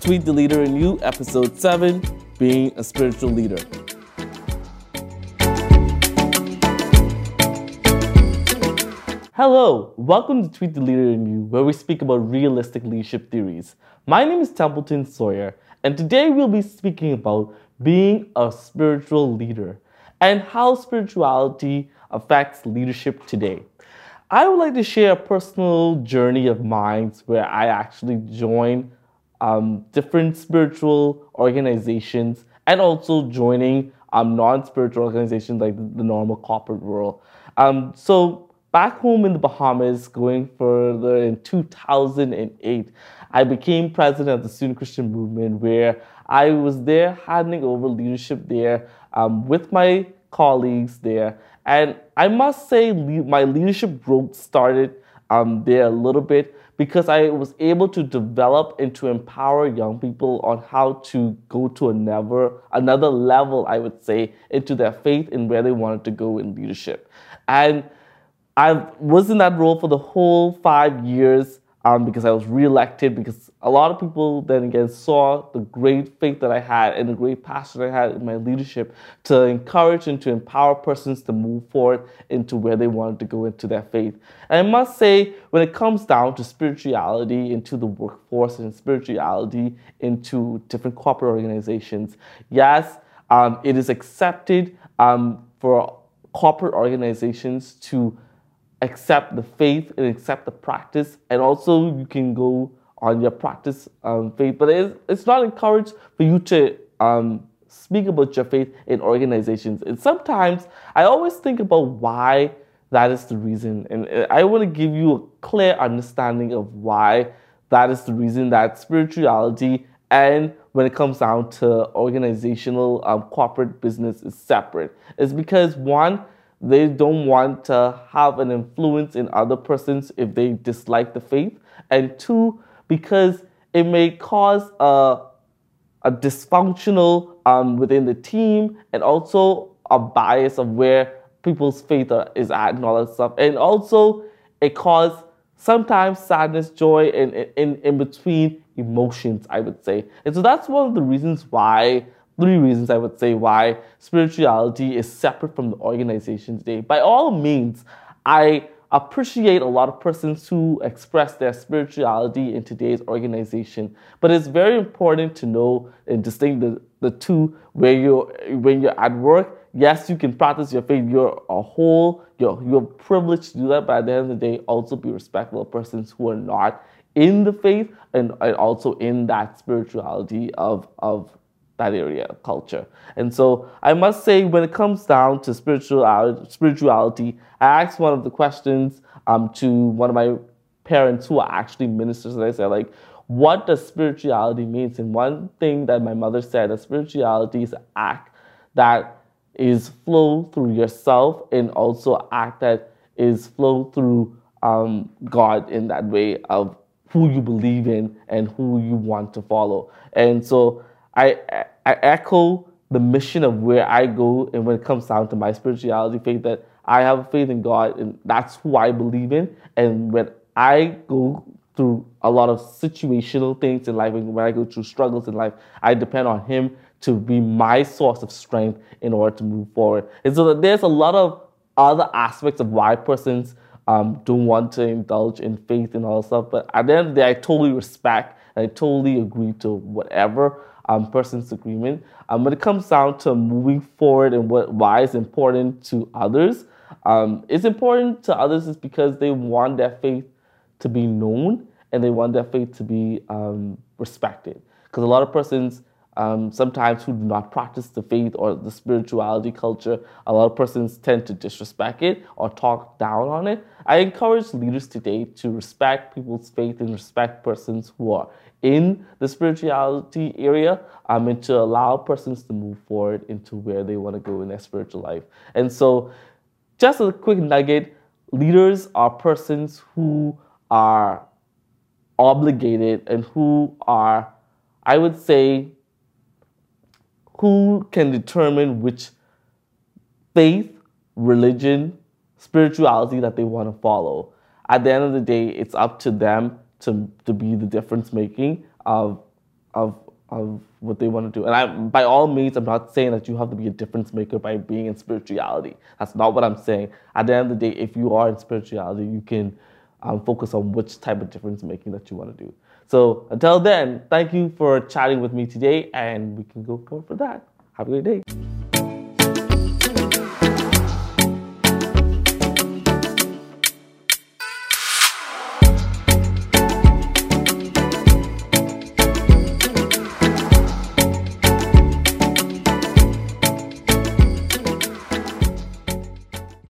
Tweet the Leader in You, Episode 7 Being a Spiritual Leader. Hello, welcome to Tweet the Leader in You, where we speak about realistic leadership theories. My name is Templeton Sawyer, and today we'll be speaking about being a spiritual leader and how spirituality affects leadership today. I would like to share a personal journey of mine where I actually joined um, different spiritual organizations and also joining um, non spiritual organizations like the, the, normal corporate world. Um, so, back home in the Bahamas, going further in 2008, I became president of the Student Christian Movement, where I was there handing over leadership there um, with my colleagues there. And I must say, my leadership growth started um, there a little bit because I was able to develop and to empower young people on how to go to another, another level, I would say, into their faith and where they wanted to go in leadership. And I was in that role for the whole five years um, because I was reelected. Because a lot of people then again saw the great faith that I had and the great passion I had in my leadership to encourage and to empower persons to move forward into where they wanted to go into their faith. And I must say, when it comes down to spirituality into the workforce and spirituality into different corporate organizations, yes, um, it is accepted um, for corporate organizations to accept the faith and accept the practice, and also you can go on your practice um, faith. But it's, it's not encouraged for you to um, speak about your faith in organizations. And sometimes I always think about why that is the reason. And I want to give you a clear understanding of why that is the reason that spirituality and when it comes down to organizational um, corporate business is separate. It's because one, they don't want to have an influence in other persons if they dislike the faith. And two, because it may cause a, a dysfunctional um, within the team and also a bias of where people's faith is at and all that stuff. And also, it causes sometimes sadness, joy, and in, in, in between emotions, I would say. And so that's one of the reasons why three reasons I would say why spirituality is separate from the organization today. By all means, I appreciate a lot of persons who express their spirituality in today's organization, but it's very important to know and distinguish the, the two where you're when you're at work. Yes, you can practice your faith. You're a whole. You're you're privileged to do that. But at the end of the day, also be respectful of persons who are not in the faith and, and also in that spirituality of of that area of culture. And so I must say, when it comes down to spirituality, spirituality I asked one of the questions um, to one of my parents who are actually ministers, and I said, like, what does spirituality mean? And one thing that my mother said that spirituality is an act that is flow through yourself and also act that is flow through um, God in that way of who you believe in and who you want to follow. And so I, I echo the mission of where I go, and when it comes down to my spirituality faith, that I have faith in God, and that's who I believe in. And when I go through a lot of situational things in life, and when I go through struggles in life, I depend on Him to be my source of strength in order to move forward. And so there's a lot of other aspects of why persons um, don't want to indulge in faith and all stuff. But at the end of the day, I totally respect and I totally agree to whatever um, person's agreement. Um, when it comes down to moving forward and what why is important to others, um, it's important to others is because they want their faith to be known and they want their faith to be um, respected. Because a lot of persons um, sometimes who do not practice the faith or the spirituality culture, a lot of persons tend to disrespect it or talk down on it. I encourage leaders today to respect people's faith and respect persons who are in the spirituality area um, and to allow persons to move forward into where they want to go in their spiritual life. And so, just a quick nugget leaders are persons who are obligated and who are, I would say, who can determine which faith, religion, spirituality that they want to follow. At the end of the day, it's up to them to, to be the difference making of of of what they want to do. And I, by all means, I'm not saying that you have to be a difference maker by being in spirituality. That's not what I'm saying. At the end of the day, if you are in spirituality, you can um, focus on which type of difference making that you want to do. So until then, thank you for chatting with me today, and we can go forward for that. Have a great day.